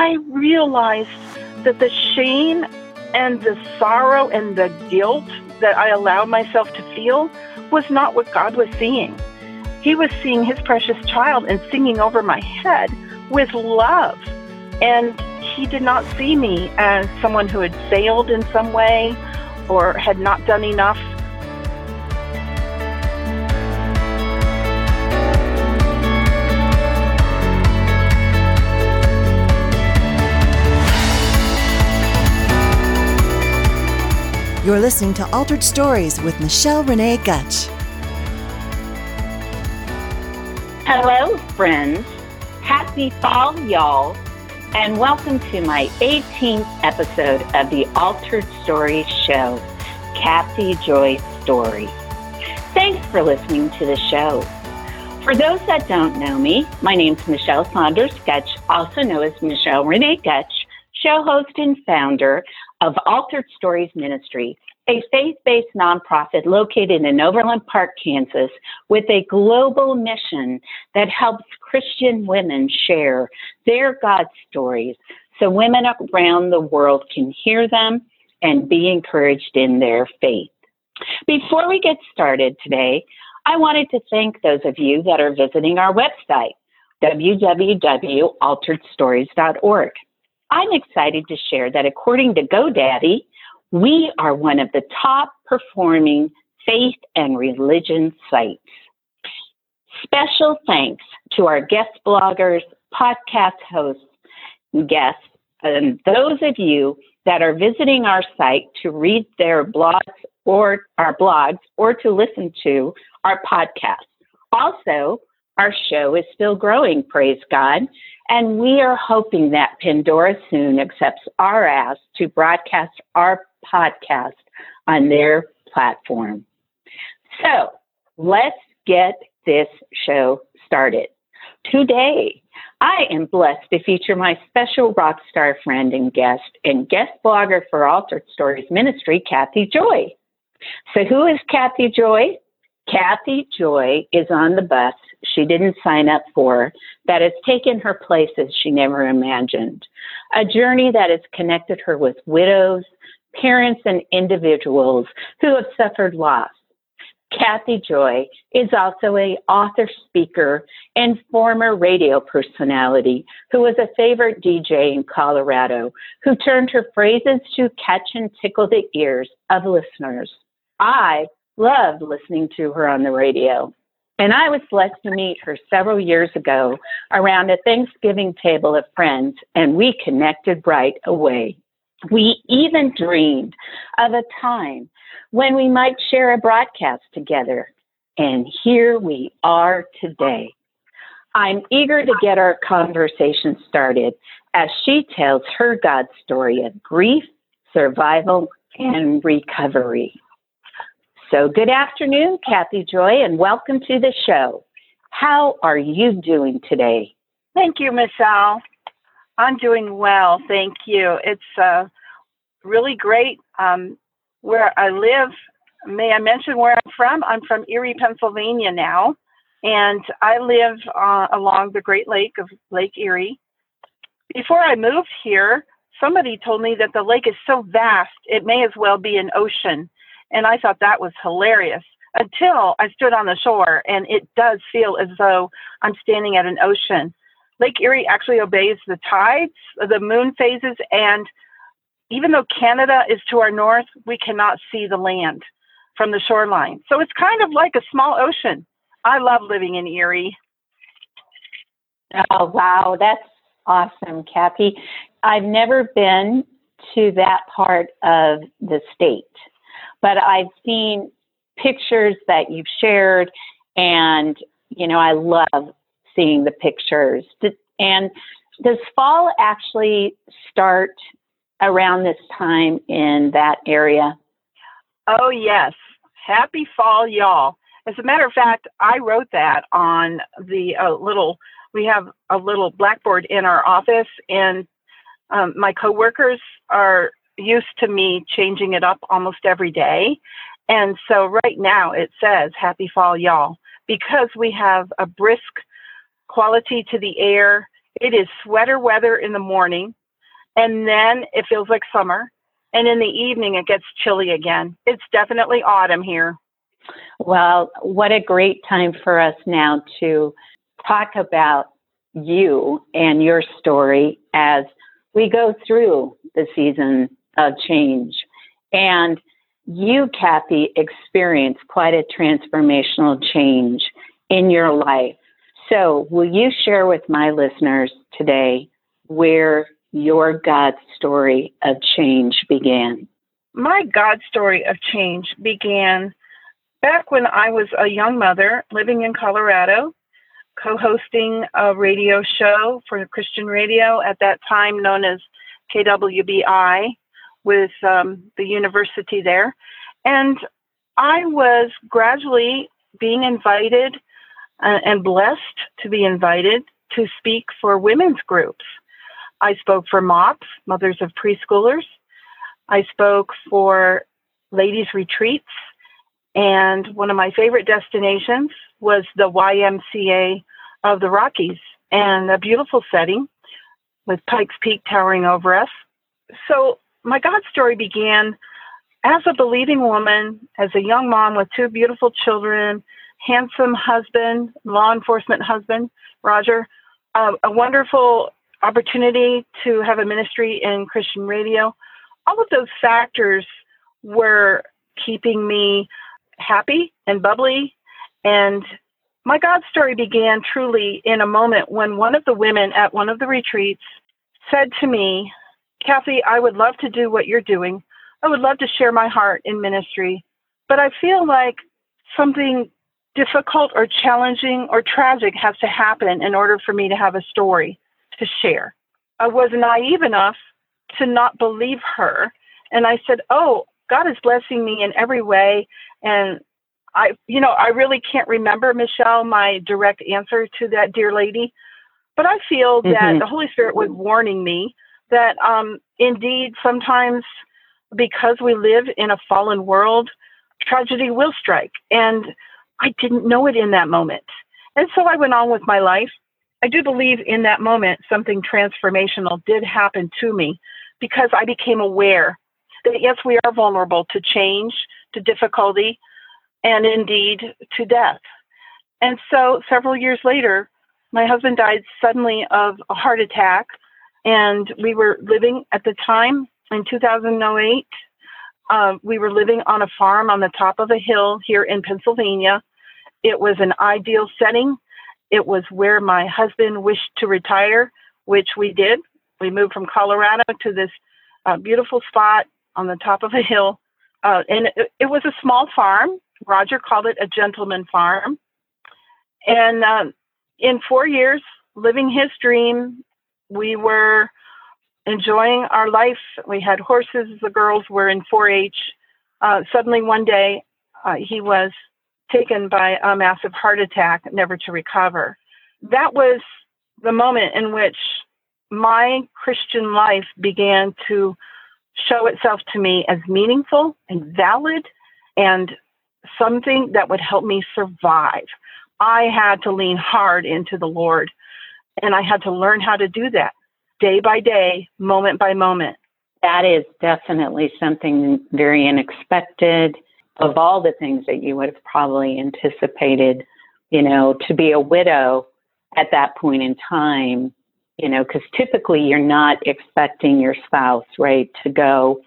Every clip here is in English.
I realized that the shame and the sorrow and the guilt that I allowed myself to feel was not what God was seeing. He was seeing his precious child and singing over my head with love. And he did not see me as someone who had failed in some way or had not done enough. You're listening to Altered Stories with Michelle Renee Gutch. Hello, friends. Happy fall, y'all, and welcome to my 18th episode of the Altered Stories Show, Kathy Joy Story. Thanks for listening to the show. For those that don't know me, my name's Michelle Saunders Gutch, also known as Michelle Renee Gutch, show host and founder of Altered Stories Ministry, a faith based nonprofit located in Overland Park, Kansas, with a global mission that helps Christian women share their God stories so women around the world can hear them and be encouraged in their faith. Before we get started today, I wanted to thank those of you that are visiting our website, www.alteredstories.org. I'm excited to share that according to GoDaddy, we are one of the top performing faith and religion sites. Special thanks to our guest bloggers, podcast hosts, guests, and those of you that are visiting our site to read their blogs or our blogs or to listen to our podcast. Also, our show is still growing, praise God. And we are hoping that Pandora soon accepts our ask to broadcast our podcast on their platform. So let's get this show started. Today, I am blessed to feature my special rock star friend and guest and guest blogger for Altered Stories Ministry, Kathy Joy. So, who is Kathy Joy? Kathy Joy is on the bus she didn't sign up for that has taken her places she never imagined. A journey that has connected her with widows, parents, and individuals who have suffered loss. Kathy Joy is also a author, speaker, and former radio personality who was a favorite DJ in Colorado who turned her phrases to catch and tickle the ears of listeners. I loved listening to her on the radio. And I was blessed to meet her several years ago around a Thanksgiving table of friends, and we connected right away. We even dreamed of a time when we might share a broadcast together. And here we are today. I'm eager to get our conversation started as she tells her God story of grief, survival, and recovery. So, good afternoon, Kathy Joy, and welcome to the show. How are you doing today? Thank you, Michelle. I'm doing well, thank you. It's uh, really great um, where I live. May I mention where I'm from? I'm from Erie, Pennsylvania now, and I live uh, along the Great Lake of Lake Erie. Before I moved here, somebody told me that the lake is so vast it may as well be an ocean and I thought that was hilarious until I stood on the shore and it does feel as though I'm standing at an ocean. Lake Erie actually obeys the tides, the moon phases, and even though Canada is to our north, we cannot see the land from the shoreline. So it's kind of like a small ocean. I love living in Erie. Oh, wow. That's awesome, Kathy. I've never been to that part of the state but I've seen pictures that you've shared, and you know I love seeing the pictures. And does fall actually start around this time in that area? Oh yes, happy fall, y'all. As a matter of fact, I wrote that on the uh, little. We have a little blackboard in our office, and um, my coworkers are used to me changing it up almost every day. And so right now it says happy fall, y'all, because we have a brisk quality to the air It is sweater weather in the morning, and then it feels like summer. And in the evening, it gets chilly again. It's definitely autumn here. Well, what a great time for us now to talk about you and your story as we go through the season of change. And you, Kathy, experienced quite a transformational change in your life. So, will you share with my listeners today where your God story of change began? My God story of change began back when I was a young mother living in Colorado, co hosting a radio show for Christian radio at that time known as KWBI with um, the university there. And I was gradually being invited uh, and blessed to be invited to speak for women's groups. I spoke for MOPS, Mothers of Preschoolers. I spoke for ladies' retreats. And one of my favorite destinations was the YMCA of the Rockies and a beautiful setting with Pikes Peak towering over us. So my God story began as a believing woman, as a young mom with two beautiful children, handsome husband, law enforcement husband, Roger, uh, a wonderful opportunity to have a ministry in Christian radio. All of those factors were keeping me happy and bubbly. And my God story began truly in a moment when one of the women at one of the retreats said to me, Kathy, I would love to do what you're doing. I would love to share my heart in ministry, but I feel like something difficult or challenging or tragic has to happen in order for me to have a story to share. I was naive enough to not believe her. And I said, Oh, God is blessing me in every way. And I, you know, I really can't remember, Michelle, my direct answer to that dear lady. But I feel mm-hmm. that the Holy Spirit was warning me that um, indeed sometimes because we live in a fallen world, tragedy will strike. And I didn't know it in that moment. And so I went on with my life. I do believe in that moment something transformational did happen to me because I became aware that yes, we are vulnerable to change, to difficulty, and indeed to death. And so several years later, my husband died suddenly of a heart attack and we were living at the time in 2008. Uh, we were living on a farm on the top of a hill here in Pennsylvania. It was an ideal setting. It was where my husband wished to retire, which we did. We moved from Colorado to this uh, beautiful spot on the top of a hill. Uh, and it, it, was a small farm. Roger called it a gentleman farm. And um, in four years, living his dream, we were enjoying our life. We had horses. The girls were in 4-H. Uh, suddenly, one day, uh, he was taken by a massive heart attack, never to recover. That was the moment in which my Christian life began to show itself to me as meaningful and valid and something that would help me survive. I had to lean hard into the Lord and I had to learn how to do that day by day, moment by moment. That is definitely something very unexpected of all the things that you would have probably anticipated, you know, to be a widow at that point in time, you know, because typically you're not expecting your spouse, right, to go,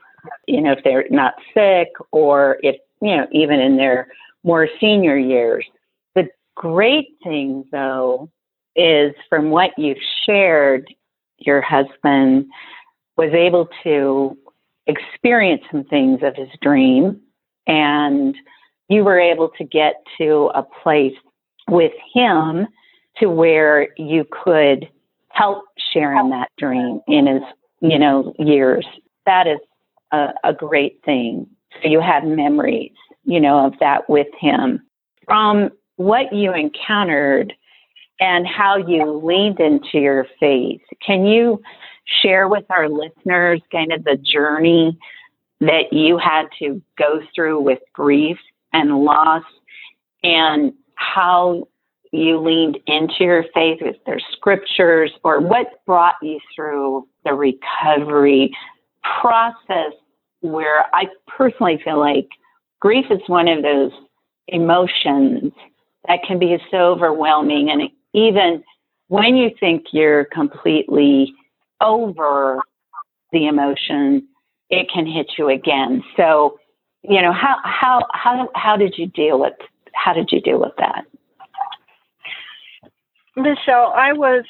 you know, if they're not sick or if, you know, even in their more senior years. The great thing, though, is from what you've shared, your husband was able to experience some things of his dream and you were able to get to a place with him to where you could help share in that dream in his you know years. That is a, a great thing. So you have memories you know of that with him. From what you encountered and how you leaned into your faith. Can you share with our listeners kind of the journey that you had to go through with grief and loss and how you leaned into your faith? with there scriptures or what brought you through the recovery process where I personally feel like grief is one of those emotions that can be so overwhelming and even when you think you're completely over the emotion, it can hit you again. So, you know, how how how how did you deal with how did you deal with that? Michelle, I was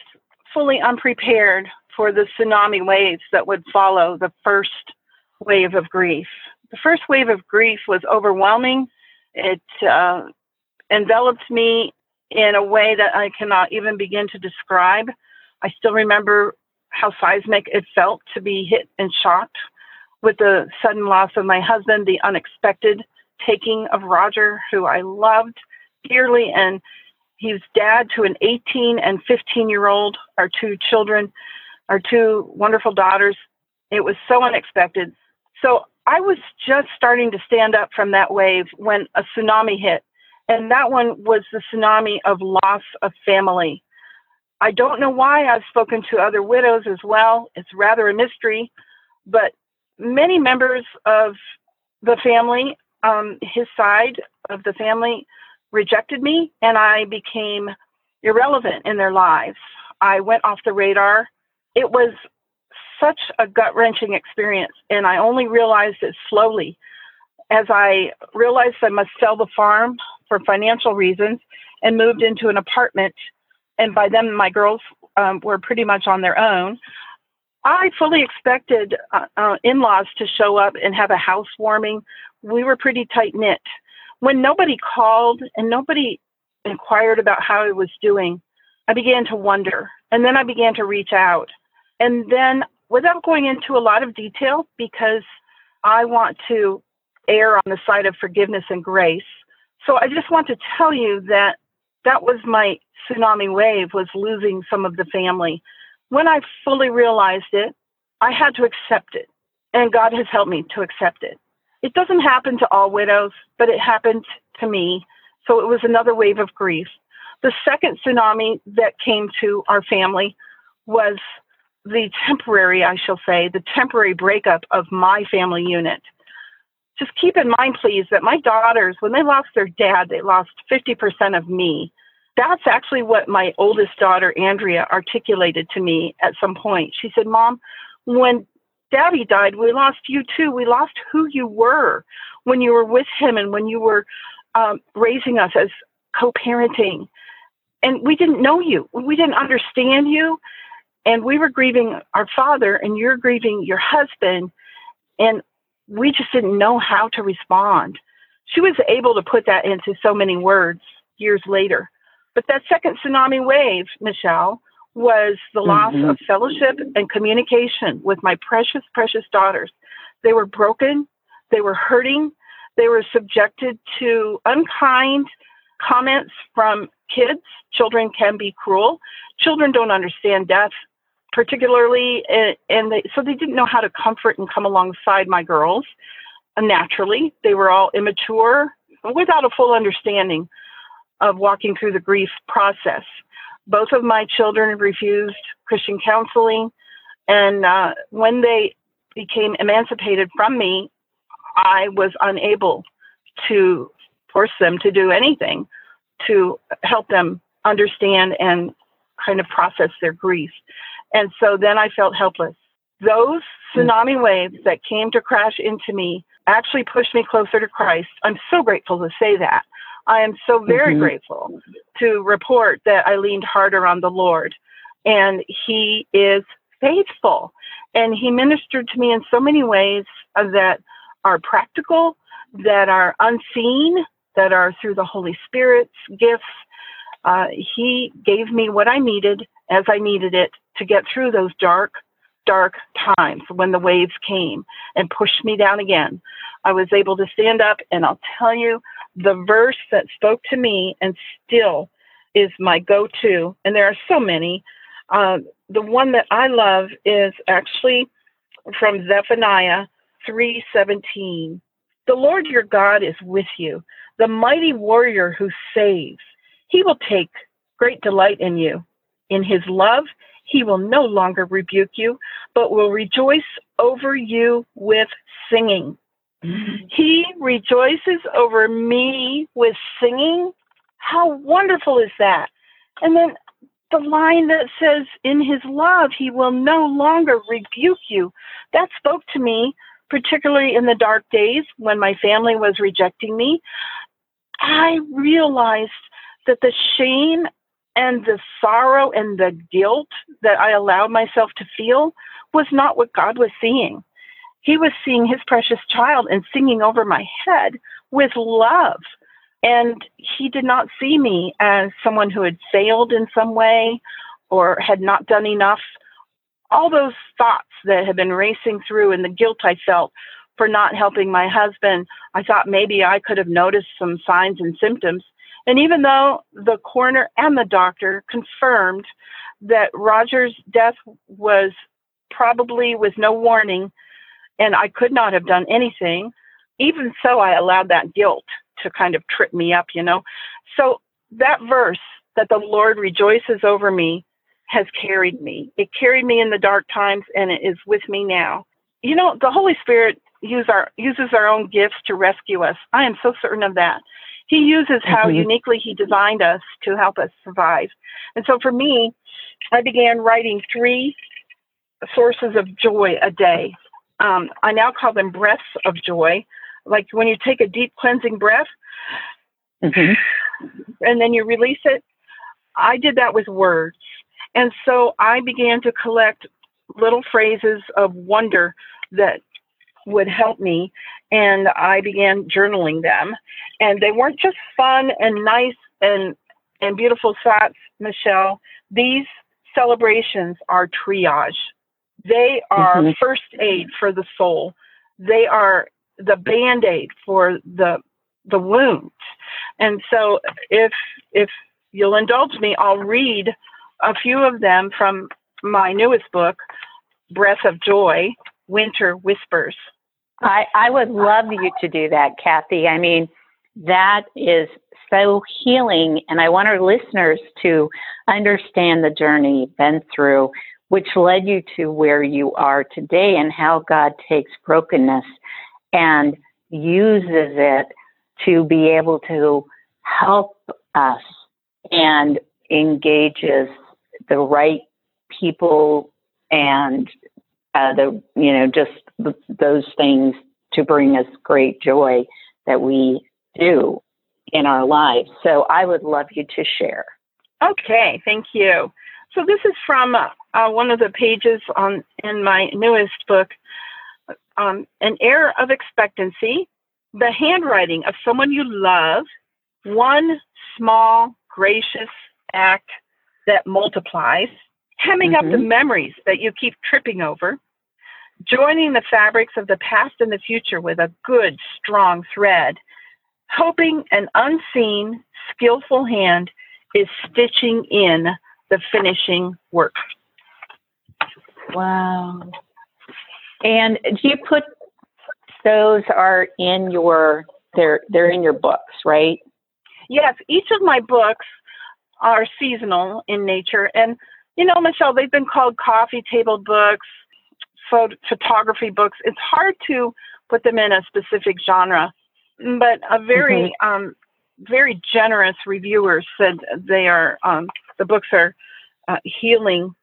fully unprepared for the tsunami waves that would follow the first wave of grief. The first wave of grief was overwhelming. It uh, enveloped me in a way that I cannot even begin to describe. I still remember how seismic it felt to be hit and shocked with the sudden loss of my husband, the unexpected taking of Roger, who I loved dearly, and he's dad to an 18 and 15 year old, our two children, our two wonderful daughters. It was so unexpected. So I was just starting to stand up from that wave when a tsunami hit. And that one was the tsunami of loss of family. I don't know why I've spoken to other widows as well. It's rather a mystery, but many members of the family, um, his side of the family, rejected me and I became irrelevant in their lives. I went off the radar. It was such a gut wrenching experience, and I only realized it slowly as I realized I must sell the farm for financial reasons and moved into an apartment. And by then, my girls um, were pretty much on their own. I fully expected uh, uh, in laws to show up and have a housewarming. We were pretty tight knit. When nobody called and nobody inquired about how I was doing, I began to wonder. And then I began to reach out. And then, without going into a lot of detail, because I want to err on the side of forgiveness and grace. So I just want to tell you that that was my tsunami wave was losing some of the family. When I fully realized it, I had to accept it. And God has helped me to accept it. It doesn't happen to all widows, but it happened to me. So it was another wave of grief. The second tsunami that came to our family was the temporary, I shall say, the temporary breakup of my family unit just keep in mind, please, that my daughters, when they lost their dad, they lost 50% of me. That's actually what my oldest daughter, Andrea, articulated to me at some point. She said, Mom, when daddy died, we lost you too. We lost who you were when you were with him and when you were um, raising us as co parenting. And we didn't know you, we didn't understand you. And we were grieving our father, and you're grieving your husband. And we just didn't know how to respond. She was able to put that into so many words years later. But that second tsunami wave, Michelle, was the loss mm-hmm. of fellowship and communication with my precious, precious daughters. They were broken, they were hurting, they were subjected to unkind comments from kids. Children can be cruel. Children don't understand death particularly, and they, so they didn't know how to comfort and come alongside my girls. And naturally, they were all immature without a full understanding of walking through the grief process. Both of my children refused Christian counseling, and uh, when they became emancipated from me, I was unable to force them to do anything to help them understand and kind of process their grief. And so then I felt helpless. Those tsunami waves that came to crash into me actually pushed me closer to Christ. I'm so grateful to say that. I am so very mm-hmm. grateful to report that I leaned harder on the Lord. And He is faithful. And He ministered to me in so many ways that are practical, that are unseen, that are through the Holy Spirit's gifts. Uh, he gave me what I needed as I needed it to get through those dark, dark times when the waves came and pushed me down again. I was able to stand up, and I'll tell you the verse that spoke to me and still is my go to, and there are so many. Uh, the one that I love is actually from Zephaniah 3:17. The Lord your God is with you, the mighty warrior who saves. He will take great delight in you. In his love, he will no longer rebuke you, but will rejoice over you with singing. He rejoices over me with singing. How wonderful is that? And then the line that says, In his love, he will no longer rebuke you. That spoke to me, particularly in the dark days when my family was rejecting me. I realized that the shame and the sorrow and the guilt that I allowed myself to feel was not what God was seeing. He was seeing his precious child and singing over my head with love. And he did not see me as someone who had failed in some way or had not done enough. All those thoughts that had been racing through and the guilt I felt for not helping my husband, I thought maybe I could have noticed some signs and symptoms. And even though the coroner and the doctor confirmed that Roger's death was probably with no warning and I could not have done anything, even so, I allowed that guilt to kind of trip me up, you know. So that verse that the Lord rejoices over me has carried me. It carried me in the dark times and it is with me now. You know, the Holy Spirit use our, uses our own gifts to rescue us. I am so certain of that. He uses how mm-hmm. uniquely He designed us to help us survive. And so for me, I began writing three sources of joy a day. Um, I now call them breaths of joy. Like when you take a deep cleansing breath mm-hmm. and then you release it. I did that with words. And so I began to collect little phrases of wonder that would help me and I began journaling them. And they weren't just fun and nice and and beautiful thoughts Michelle. These celebrations are triage. They are mm-hmm. first aid for the soul. They are the band-aid for the the wounds and so if if you'll indulge me I'll read a few of them from my newest book breath of joy winter whispers I, I would love you to do that, Kathy. I mean, that is so healing. And I want our listeners to understand the journey you've been through, which led you to where you are today and how God takes brokenness and uses it to be able to help us and engages the right people and uh, the you know just those things to bring us great joy that we do in our lives. So I would love you to share. Okay, thank you. So this is from uh, one of the pages on in my newest book, um, "An Air of Expectancy: The Handwriting of Someone You Love." One small, gracious act that multiplies, hemming mm-hmm. up the mm-hmm. memories that you keep tripping over, joining the fabrics of the past and the future with a good, strong thread, hoping an unseen, skillful hand is stitching in the finishing work. Wow. And do you put those are in your they're they're in your books, right? Yes, each of my books are seasonal in nature and you know, Michelle, they've been called coffee table books, phot- photography books, it's hard to put them in a specific genre. But a very, mm-hmm. um, very generous reviewer said they are um, the books are uh, healing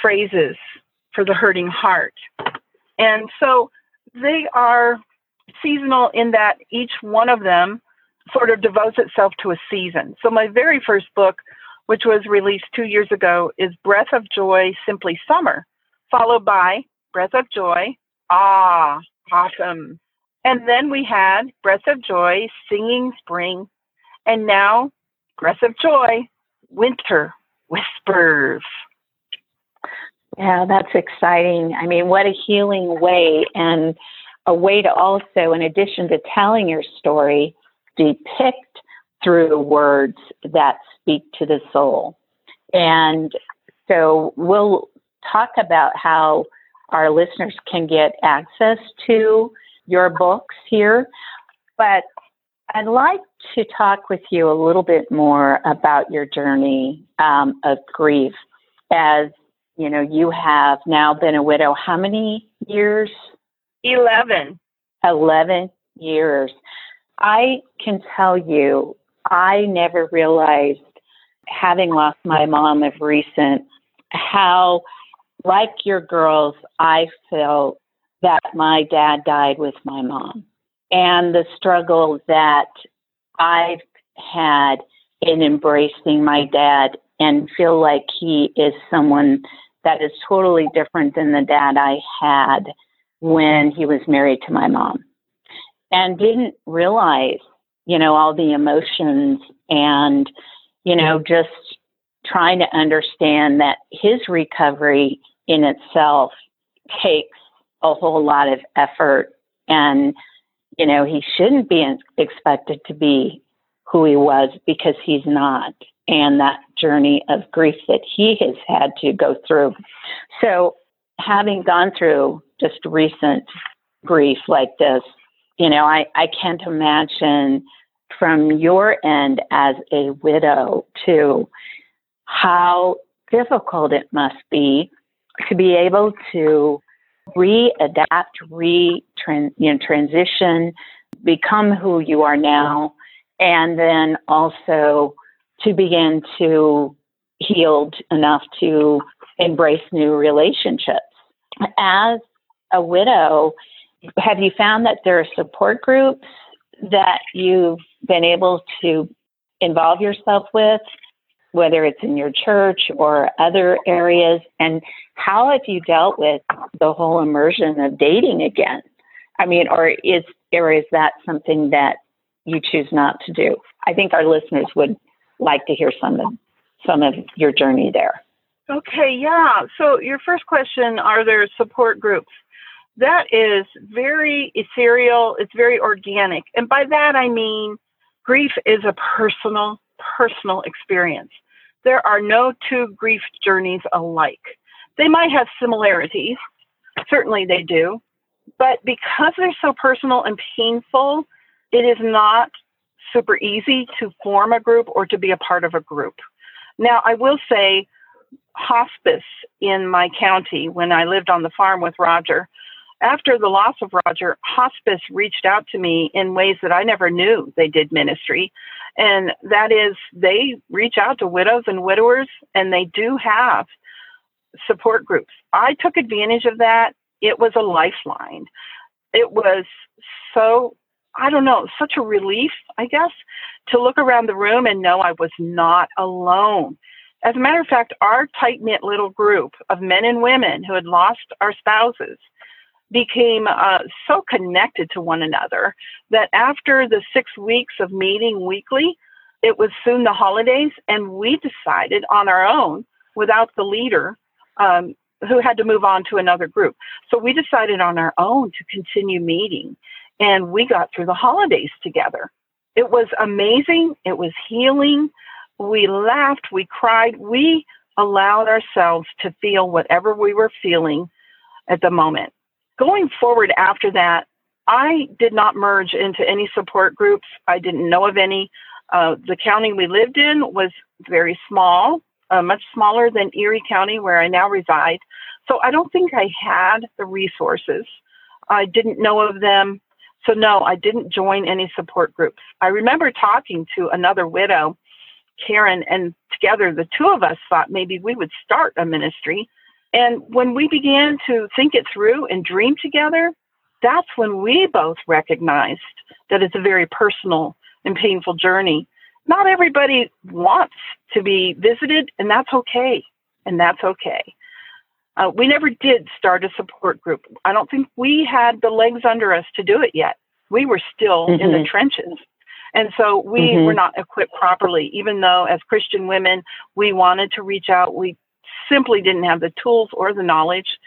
phrases for the hurting heart, and so they are seasonal in that each one of them sort of devotes itself to a season. So my very first book, which was released two years ago, is Breath of Joy, Simply Summer, followed by Breath of Joy. Ah, awesome. And then we had Breath of Joy, Singing Spring. And now Breath of Joy, Winter Whispers. Yeah, that's exciting. I mean, what a healing way and a way to also, in addition to telling your story, depict through words that speak to the soul. And so we'll talk about how our listeners can get access to your books here. But I'd like to talk with you a little bit more about your journey um, of grief. As you know you have now been a widow how many years? 11 11 years. I can tell you i never realized having lost my mom of recent how like your girls i felt that my dad died with my mom and the struggle that I've had in embracing my dad and feel like he is someone that is totally different than the dad I had when he was married to my mom. And didn't realize, you know, all the emotions and, you know, just trying to understand that his recovery in itself takes a whole lot of effort and you know, he shouldn't be expected to be who he was because he's not. And that journey of grief that he has had to go through. So, having gone through just recent grief like this, you know, I, I can't imagine from your end as a widow to how difficult it must be to be able to readapt, re you know, transition, become who you are now, and then also to begin to heal enough to embrace new relationships. As a widow, have you found that there are support groups that you've been able to involve yourself with whether it's in your church or other areas? And how have you dealt with the whole immersion of dating again? I mean, or is or is that something that you choose not to do? I think our listeners would like to hear some of some of your journey there. Okay, yeah. So your first question, are there support groups? That is very ethereal, it's very organic. And by that I mean grief is a personal personal experience. There are no two grief journeys alike. They might have similarities, certainly they do, but because they're so personal and painful, it is not super easy to form a group or to be a part of a group. Now, I will say, hospice in my county when I lived on the farm with Roger, after the loss of Roger, hospice reached out to me in ways that I never knew they did ministry. And that is, they reach out to widows and widowers, and they do have support groups. I took advantage of that. It was a lifeline. It was so, I don't know, such a relief, I guess, to look around the room and know I was not alone. As a matter of fact, our tight knit little group of men and women who had lost our spouses became uh, so connected to one another that after the six weeks of meeting weekly, it was soon the holidays, and we decided on our own, without the leader, um, who had to move on to another group. So we decided on our own to continue meeting, and we got through the holidays together. It was amazing. It was healing. We laughed. We cried. We allowed ourselves to feel whatever we were feeling at the moment going forward after that, I did not merge into any support groups. I didn't know of any. Uh, the county we lived in was very small, uh, much smaller than Erie County, where I now reside. So I don't think I had the resources. I didn't know of them. So, no, I didn't join any support groups. I remember talking to another widow, Karen, and together the two of us thought maybe we would start a ministry. And when we began to think it through and dream together, that's when we both recognized that it's a very personal and painful journey. Not everybody wants to be visited, and that's okay. And that's okay. Uh, we never did start a support group. I don't think we had the legs under us to do it yet. We were still mm-hmm. in the mm-hmm. trenches. And so we mm-hmm. were not equipped properly, even though as Christian women, we wanted to reach out. We simply didn't have the tools or the knowledge.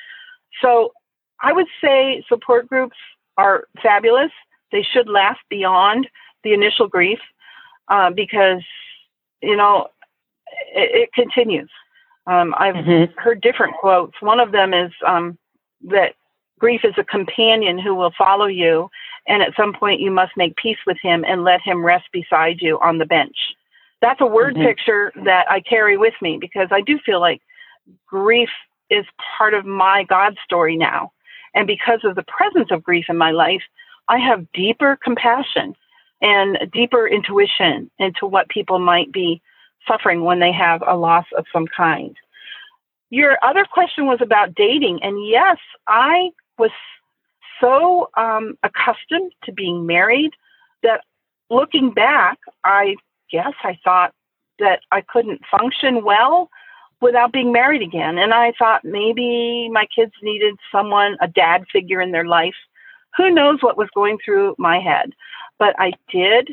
So I would say support groups are fabulous. They should last beyond the initial grief uh, because, you know, it, it continues. Um, I've mm-hmm. heard different quotes. One of them is um, that grief is a companion who will follow you and at some point you must make peace with him and let him rest beside you on the bench. That's a word mm-hmm. picture that I carry with me because I do feel like grief is part of my God story now. And because of the presence of grief in my life, I have deeper compassion and deeper intuition into what people might be suffering when they have a loss of some kind. Your other question was about dating. And yes, I was so um, accustomed to being married that looking back, I guess I thought that I couldn't function well without being married again. And I thought maybe my kids needed someone, a dad figure in their life. Who knows what was going through my head? But I did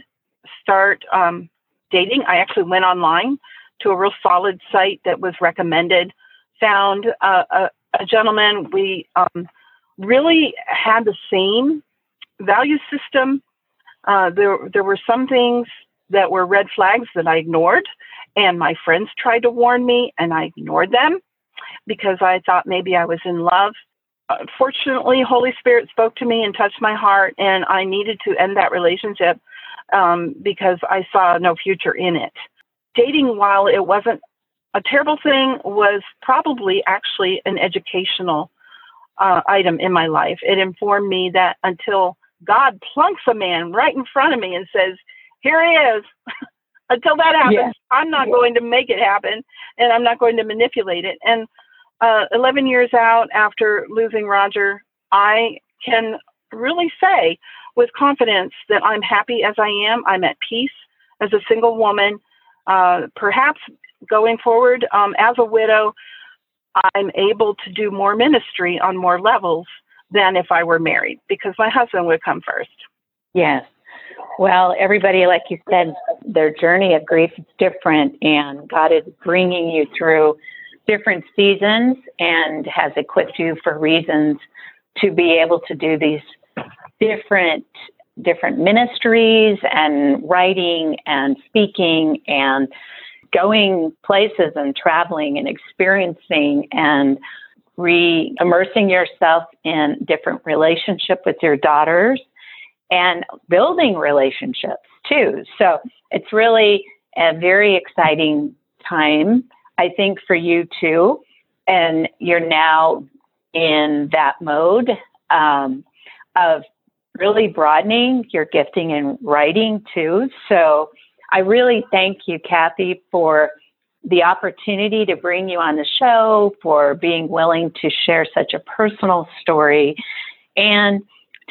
start um, dating. I actually went online to a real solid site that was recommended, found uh, a, a, gentleman. We um, really had the same value system. Uh, there, there were some things that were red flags that I ignored, and my friends tried to warn me, and I ignored them because I thought maybe I was in love. Uh, fortunately, Holy Spirit spoke to me and touched my heart, and I needed to end that relationship um, because I saw no future in it. Dating, while it wasn't a terrible thing, was probably actually an educational uh, item in my life. It informed me that until God plunks a man right in front of me and says, Here he is. until that happens, yeah. I'm not going to make it happen and I'm not going to manipulate it. And uh, 11 years out after losing Roger, I can really say with confidence that I'm happy as I am. I'm at peace as a single woman. Uh, perhaps going forward um, as a widow, I'm able to do more ministry on more levels than if I were married because my husband would come first. Yes. Well, everybody, like you said, their journey of grief is different, and God is bringing you through different seasons and has equipped you for reasons to be able to do these different different ministries and writing and speaking and going places and traveling and experiencing and re immersing yourself in different relationship with your daughters and building relationships too. So it's really a very exciting time, I think, for you too. And you're now in that mode um, of really broadening your gifting in writing too. So I really thank you, Kathy, for the opportunity to bring you on the show, for being willing to share such a personal story, and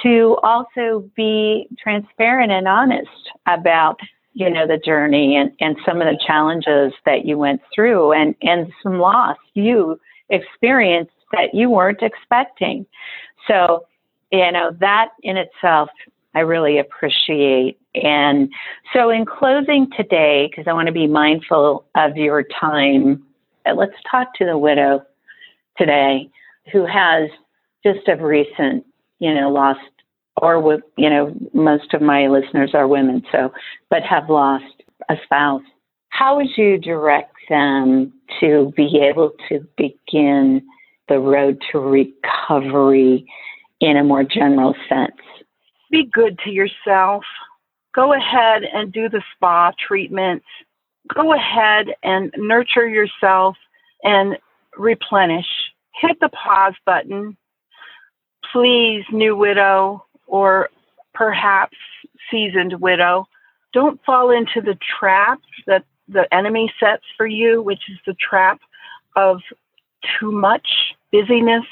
to also be transparent and honest about you know the journey and, and some of the challenges that you went through and and some loss you experienced that you weren't expecting so you know that in itself I really appreciate. And so, in closing today, because I want to be mindful of your time, uh, let's talk to the widow today who has just of recent, you know, lost, or with, you know, most of my listeners are women, so, but have lost a spouse. How would you direct them to be able to begin the road to recovery in a more general sense? be good to yourself. Go ahead and do the spa treatments. Go ahead and nurture yourself and replenish. Hit the pause button. Please, new widow or perhaps seasoned widow, don't fall into the trap that the enemy sets for you, which is the trap of too much busyness.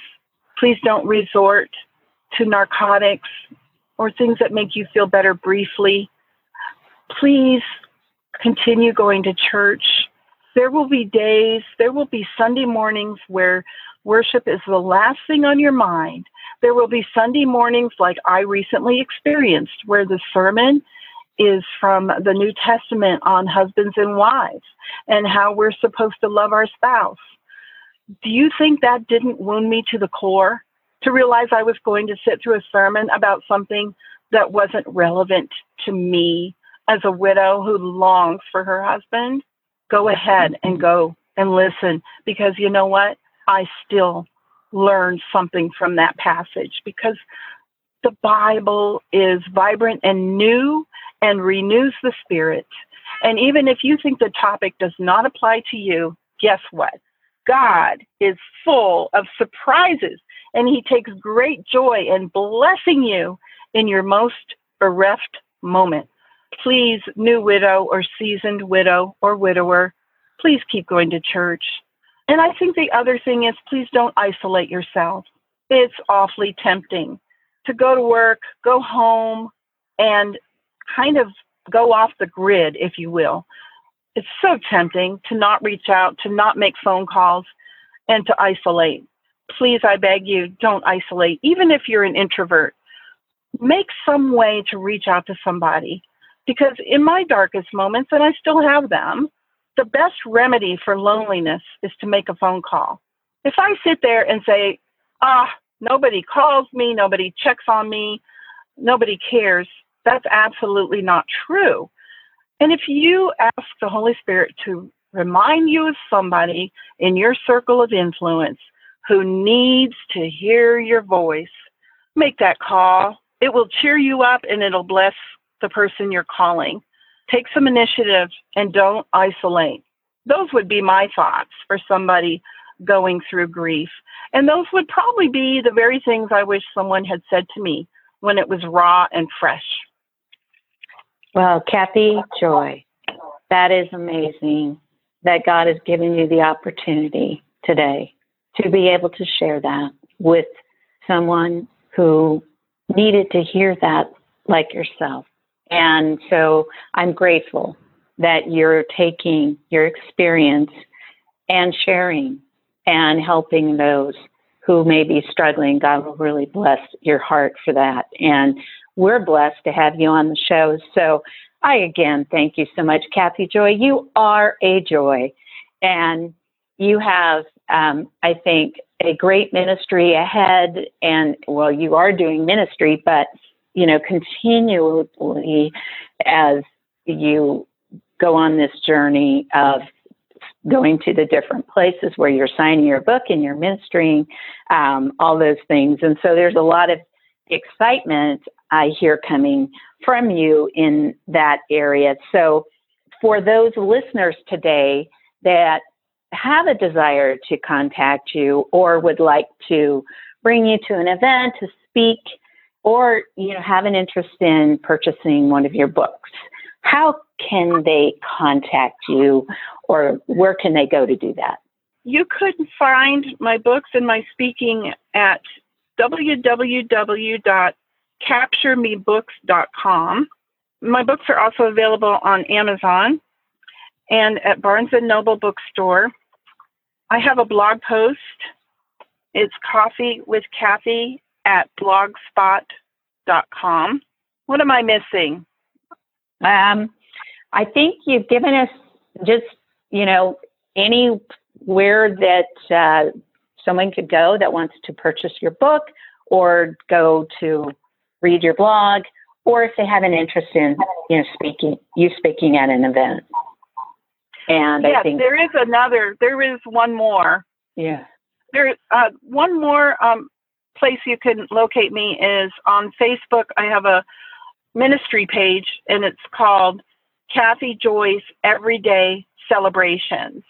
Please don't resort to narcotics or things that make you feel better briefly, please continue going to church. There will be days, there will be Sunday mornings where worship is the last thing on your mind. There will be Sunday mornings like I recently experienced where the sermon is from the New Testament on husbands and wives and how we're supposed to love our spouse. Do you think that didn't wound me to the core? to realize I was going to sit through a sermon about something that wasn't relevant to me as a widow who longs for her husband, go ahead and go and listen because you know what? I still learned something from that passage because The Bible is vibrant and new and renews the spirit. And even if you think the topic does not apply to you, guess what? God is full of surprises and he takes great joy in blessing you in your most bereft moment. Please, new widow or seasoned widow or widower, please keep going to church. And I think the other thing is please don't isolate yourself. It's awfully tempting to go to work, go home, and kind of go off the grid, if you will. It's so tempting to not reach out, to not make phone calls, and to isolate. Please, I beg you, don't isolate. Even if you're an introvert, make some way to reach out to somebody. Because in my darkest moments, and I still have them, the best remedy for loneliness is to make a phone call. If I sit there and say, ah, nobody calls me, nobody checks on me, nobody cares, that's absolutely not true. And if you ask the Holy Spirit to remind you of somebody in your circle of influence who needs to hear your voice, make that call. It will cheer you up and it'll bless the person you're calling. Take some initiative and don't isolate. Those would be my thoughts for somebody going through grief. And those would probably be the very things I wish someone had said to me when it was raw and fresh. Well, Kathy Joy, that is amazing that God has given you the opportunity today to be able to share that with someone who needed to hear that like yourself. And so I'm grateful that you're taking your experience and sharing and helping those who may be struggling. God will really bless your heart for that. And we're blessed to have you on the show. So I again thank you so much, Kathy Joy. You are a joy. And you have, um, I think, a great ministry ahead. And well, you are doing ministry, but you know, continually as you go on this journey of going to the different places where you're signing your book and you're ministering, um, all those things. And so there's a lot of excitement I hear coming from you in that area. So for those listeners today that have a desire to contact you or would like to bring you to an event to speak or you know have an interest in purchasing one of your books how can they contact you or where can they go to do that? You could find my books and my speaking at www.capturemebooks.com my books are also available on amazon and at barnes and noble bookstore. I have a blog post. It's coffee with kathy at blogspot.com. What am I missing? Um, I think you've given us just, you know, anywhere that uh, someone could go that wants to purchase your book or go to read your blog or if they have an interest in, you know, speaking, you speaking at an event. And yes, I think there is another, there is one more. Yeah. There, uh, one more um, place you can locate me is on Facebook. I have a ministry page and it's called Kathy Joy's Everyday Celebrations.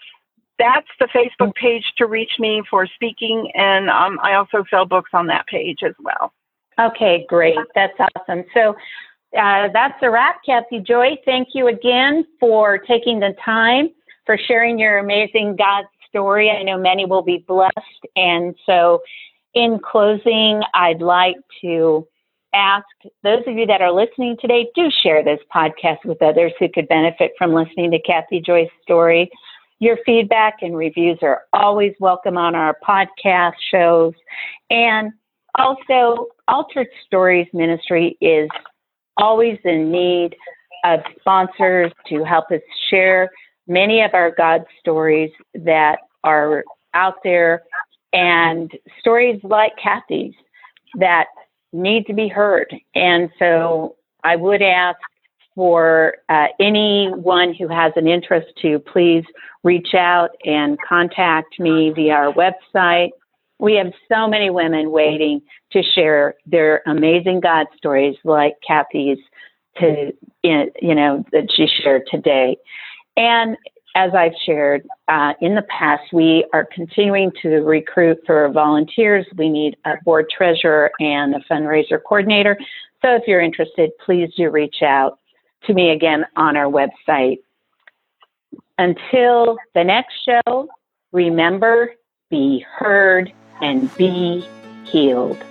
That's the Facebook page to reach me for speaking, and um, I also sell books on that page as well. Okay, great. That's awesome. So uh, that's a wrap, Kathy Joy. Thank you again for taking the time for sharing your amazing God story. I know many will be blessed, and so in closing, I'd like to ask those of you that are listening today, do share this podcast with others who could benefit from listening to Kathy Joy's story. Your feedback and reviews are always welcome on our podcast shows. And also, Altered Stories Ministry is always in need of sponsors to help us share many of our God stories that are out there and stories like Kathy's that need to be heard. And so I would ask for uh, anyone who has an interest to please reach out and contact me via our website We have so many women waiting to share their amazing God stories, like Kathy's, to you know that she shared today. And as I've shared uh, in the past, we are continuing to recruit for volunteers. We need a board treasurer and a fundraiser coordinator. So if you're interested, please do reach out to me again on our website. Until the next show, remember, be heard and be healed.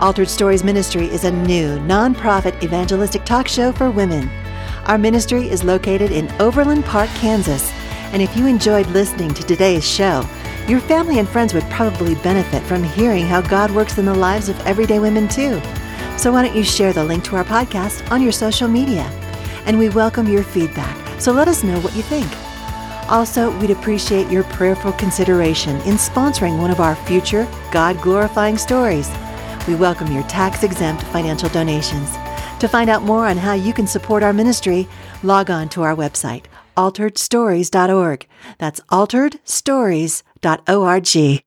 Altered Stories Ministry is a new, nonprofit evangelistic talk show for women. Our ministry is located in Overland Park, Kansas. And if you enjoyed listening to today's show, your family and friends would probably benefit from hearing how God works in the lives of everyday women too. So why don't you share the link to our podcast on your social media? And we welcome your feedback, so let us know what you think. Also, we'd appreciate your prayerful consideration in sponsoring one of our future God glorifying stories we welcome your tax exempt financial donations. To find out more on how you can support our ministry, log on to our website, alteredstories.org. That's alteredstories.org.